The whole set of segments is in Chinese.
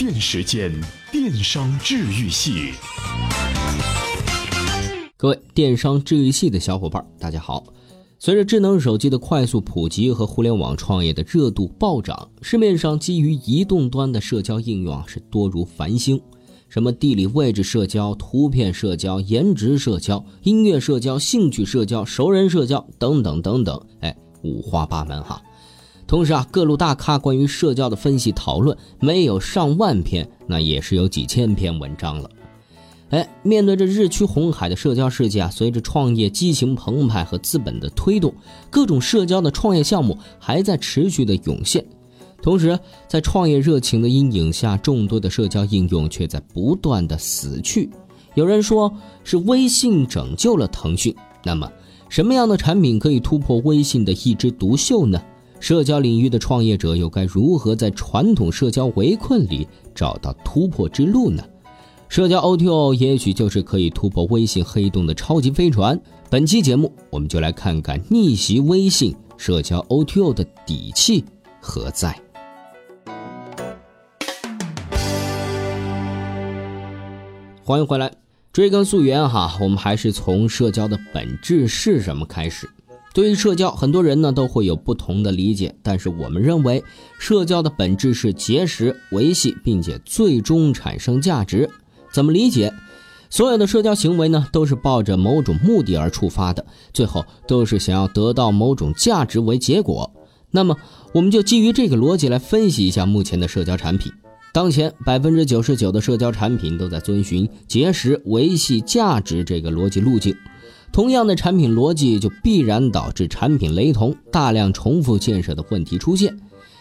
电时间，电商治愈系。各位电商治愈系的小伙伴，大家好。随着智能手机的快速普及和互联网创业的热度暴涨，市面上基于移动端的社交应用啊是多如繁星，什么地理位置社交、图片社交、颜值社交、音乐社交、兴趣社交、熟人社交等等等等，哎，五花八门哈。同时啊，各路大咖关于社交的分析讨论，没有上万篇，那也是有几千篇文章了。哎，面对着日趋红海的社交世界啊，随着创业激情澎湃和资本的推动，各种社交的创业项目还在持续的涌现。同时，在创业热情的阴影下，众多的社交应用却在不断的死去。有人说是微信拯救了腾讯，那么什么样的产品可以突破微信的一枝独秀呢？社交领域的创业者又该如何在传统社交围困里找到突破之路呢？社交 O T O 也许就是可以突破微信黑洞的超级飞船。本期节目，我们就来看看逆袭微信社交 O T O 的底气何在。欢迎回来，追根溯源哈，我们还是从社交的本质是什么开始。对于社交，很多人呢都会有不同的理解，但是我们认为，社交的本质是结识、维系，并且最终产生价值。怎么理解？所有的社交行为呢，都是抱着某种目的而触发的，最后都是想要得到某种价值为结果。那么，我们就基于这个逻辑来分析一下目前的社交产品。当前百分之九十九的社交产品都在遵循结识、维系、价值这个逻辑路径。同样的产品逻辑，就必然导致产品雷同、大量重复建设的问题出现。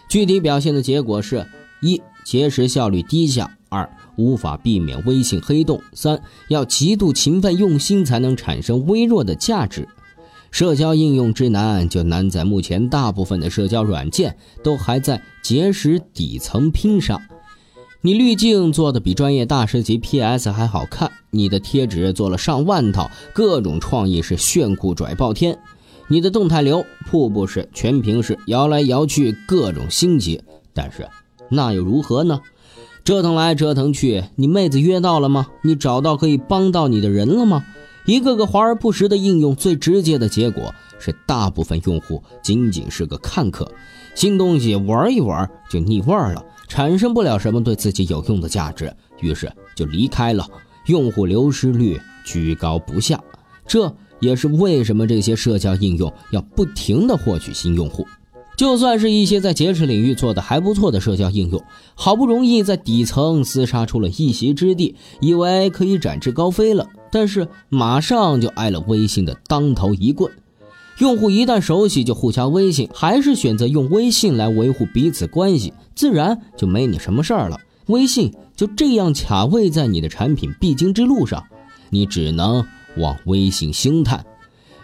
具体表现的结果是：一、结识效率低下；二、无法避免微信黑洞；三、要极度勤奋用心才能产生微弱的价值。社交应用之难，就难在目前大部分的社交软件都还在结识底层拼上。你滤镜做的比专业大师级 PS 还好看，你的贴纸做了上万套，各种创意是炫酷拽爆天，你的动态流瀑布式、全屏式，摇来摇去各种新奇。但是那又如何呢？折腾来折腾去，你妹子约到了吗？你找到可以帮到你的人了吗？一个个华而不实的应用，最直接的结果是大部分用户仅仅是个看客，新东西玩一玩就腻味了。产生不了什么对自己有用的价值，于是就离开了，用户流失率居高不下。这也是为什么这些社交应用要不停的获取新用户。就算是一些在劫持领域做的还不错的社交应用，好不容易在底层厮杀出了一席之地，以为可以展翅高飞了，但是马上就挨了微信的当头一棍。用户一旦熟悉，就互加微信，还是选择用微信来维护彼此关系，自然就没你什么事儿了。微信就这样卡位在你的产品必经之路上，你只能往微信兴叹。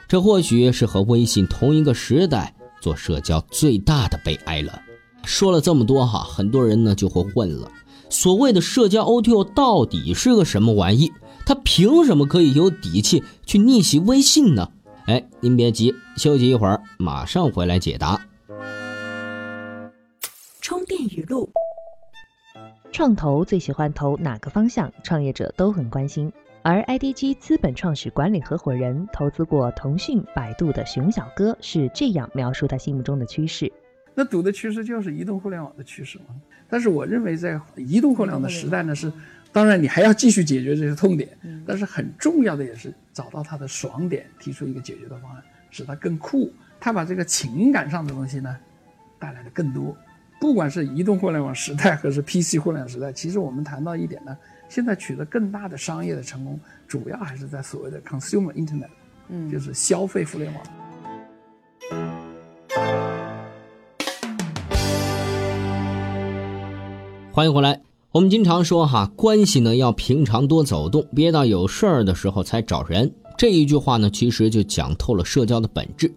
这或许是和微信同一个时代做社交最大的悲哀了。说了这么多哈，很多人呢就会问了：所谓的社交 O T O 到底是个什么玩意？他凭什么可以有底气去逆袭微信呢？哎，您别急，休息一会儿，马上回来解答。充电语录：创投最喜欢投哪个方向？创业者都很关心。而 IDG 资本创始管理合伙人、投资过腾讯、百度的熊小哥是这样描述他心目中的趋势：那赌的趋势就是移动互联网的趋势嘛。但是我认为，在移动互联网的时代呢，是。当然，你还要继续解决这些痛点，但是很重要的也是找到它的爽点，提出一个解决的方案，使它更酷。它把这个情感上的东西呢，带来的更多。不管是移动互联网时代，还是 PC 互联网时代，其实我们谈到一点呢，现在取得更大的商业的成功，主要还是在所谓的 consumer internet，嗯，就是消费互联网。欢迎回来。我们经常说哈，关系呢要平常多走动，别到有事儿的时候才找人。这一句话呢，其实就讲透了社交的本质。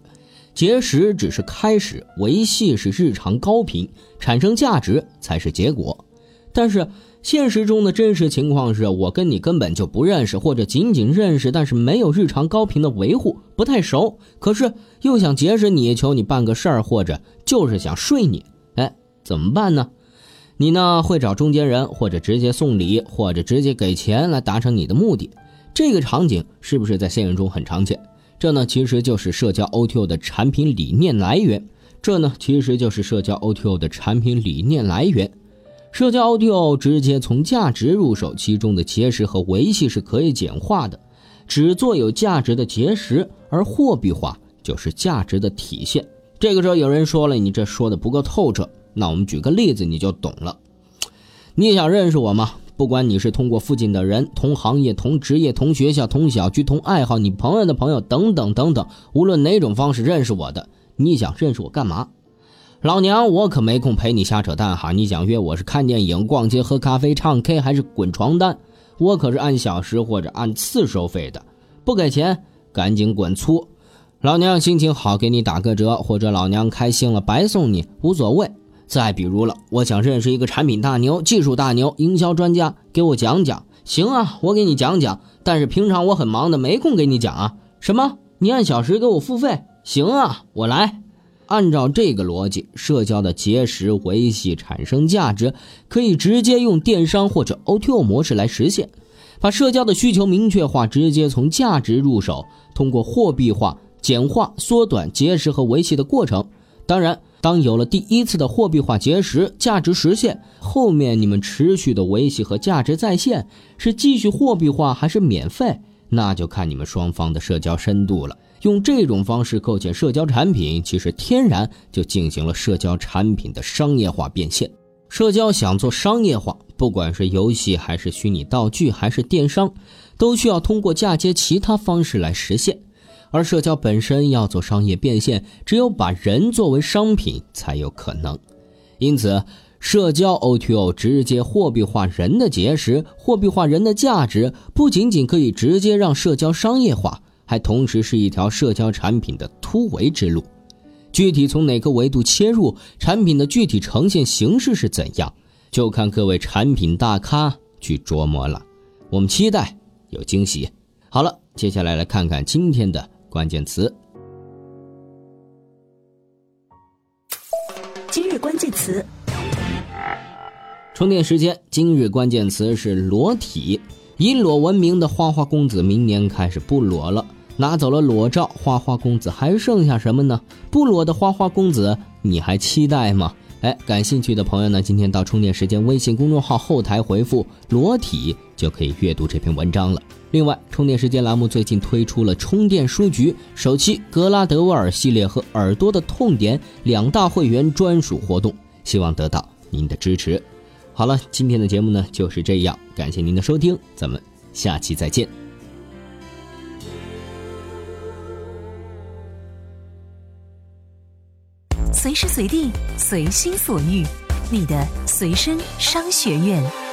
结识只是开始，维系是日常高频，产生价值才是结果。但是现实中的真实情况是，我跟你根本就不认识，或者仅仅认识，但是没有日常高频的维护，不太熟。可是又想结识你，求你办个事儿，或者就是想睡你，哎，怎么办呢？你呢会找中间人，或者直接送礼，或者直接给钱来达成你的目的。这个场景是不是在现实中很常见？这呢其实就是社交 Oto 的产品理念来源。这呢其实就是社交 Oto 的产品理念来源。社交 Oto 直接从价值入手，其中的结识和维系是可以简化的，只做有价值的结识，而货币化就是价值的体现。这个时候有人说了，你这说的不够透彻。那我们举个例子，你就懂了。你想认识我吗？不管你是通过附近的人、同行业、同职业、同学校、同小区、同爱好、你朋友的朋友等等等等，无论哪种方式认识我的，你想认识我干嘛？老娘我可没空陪你瞎扯淡哈！你想约我是看电影、逛街、喝咖啡、唱 K 还是滚床单？我可是按小时或者按次收费的，不给钱赶紧滚粗！老娘心情好给你打个折，或者老娘开心了白送你，无所谓。再比如了，我想认识一个产品大牛、技术大牛、营销专家，给我讲讲。行啊，我给你讲讲。但是平常我很忙的，没空给你讲啊。什么？你按小时给我付费？行啊，我来。按照这个逻辑，社交的结识、维系、产生价值，可以直接用电商或者 O2O 模式来实现。把社交的需求明确化，直接从价值入手，通过货币化、简化、缩短结识和维系的过程。当然。当有了第一次的货币化结识，价值实现，后面你们持续的维系和价值再现，是继续货币化还是免费，那就看你们双方的社交深度了。用这种方式构建社交产品，其实天然就进行了社交产品的商业化变现。社交想做商业化，不管是游戏还是虚拟道具还是电商，都需要通过嫁接其他方式来实现。而社交本身要做商业变现，只有把人作为商品才有可能。因此，社交 O2O 直接货币化人的结识，货币化人的价值，不仅仅可以直接让社交商业化，还同时是一条社交产品的突围之路。具体从哪个维度切入，产品的具体呈现形式是怎样，就看各位产品大咖去琢磨了。我们期待有惊喜。好了，接下来来看看今天的。关键词。今日关键词。充电时间。今日关键词是裸体。以裸闻名的花花公子明年开始不裸了，拿走了裸照，花花公子还剩下什么呢？不裸的花花公子，你还期待吗？哎，感兴趣的朋友呢，今天到充电时间微信公众号后台回复“裸体”就可以阅读这篇文章了。另外，充电时间栏目最近推出了充电书局首期格拉德沃尔系列和耳朵的痛点两大会员专属活动，希望得到您的支持。好了，今天的节目呢就是这样，感谢您的收听，咱们下期再见。随时随地，随心所欲，你的随身商学院。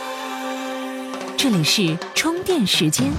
这里是充电时间。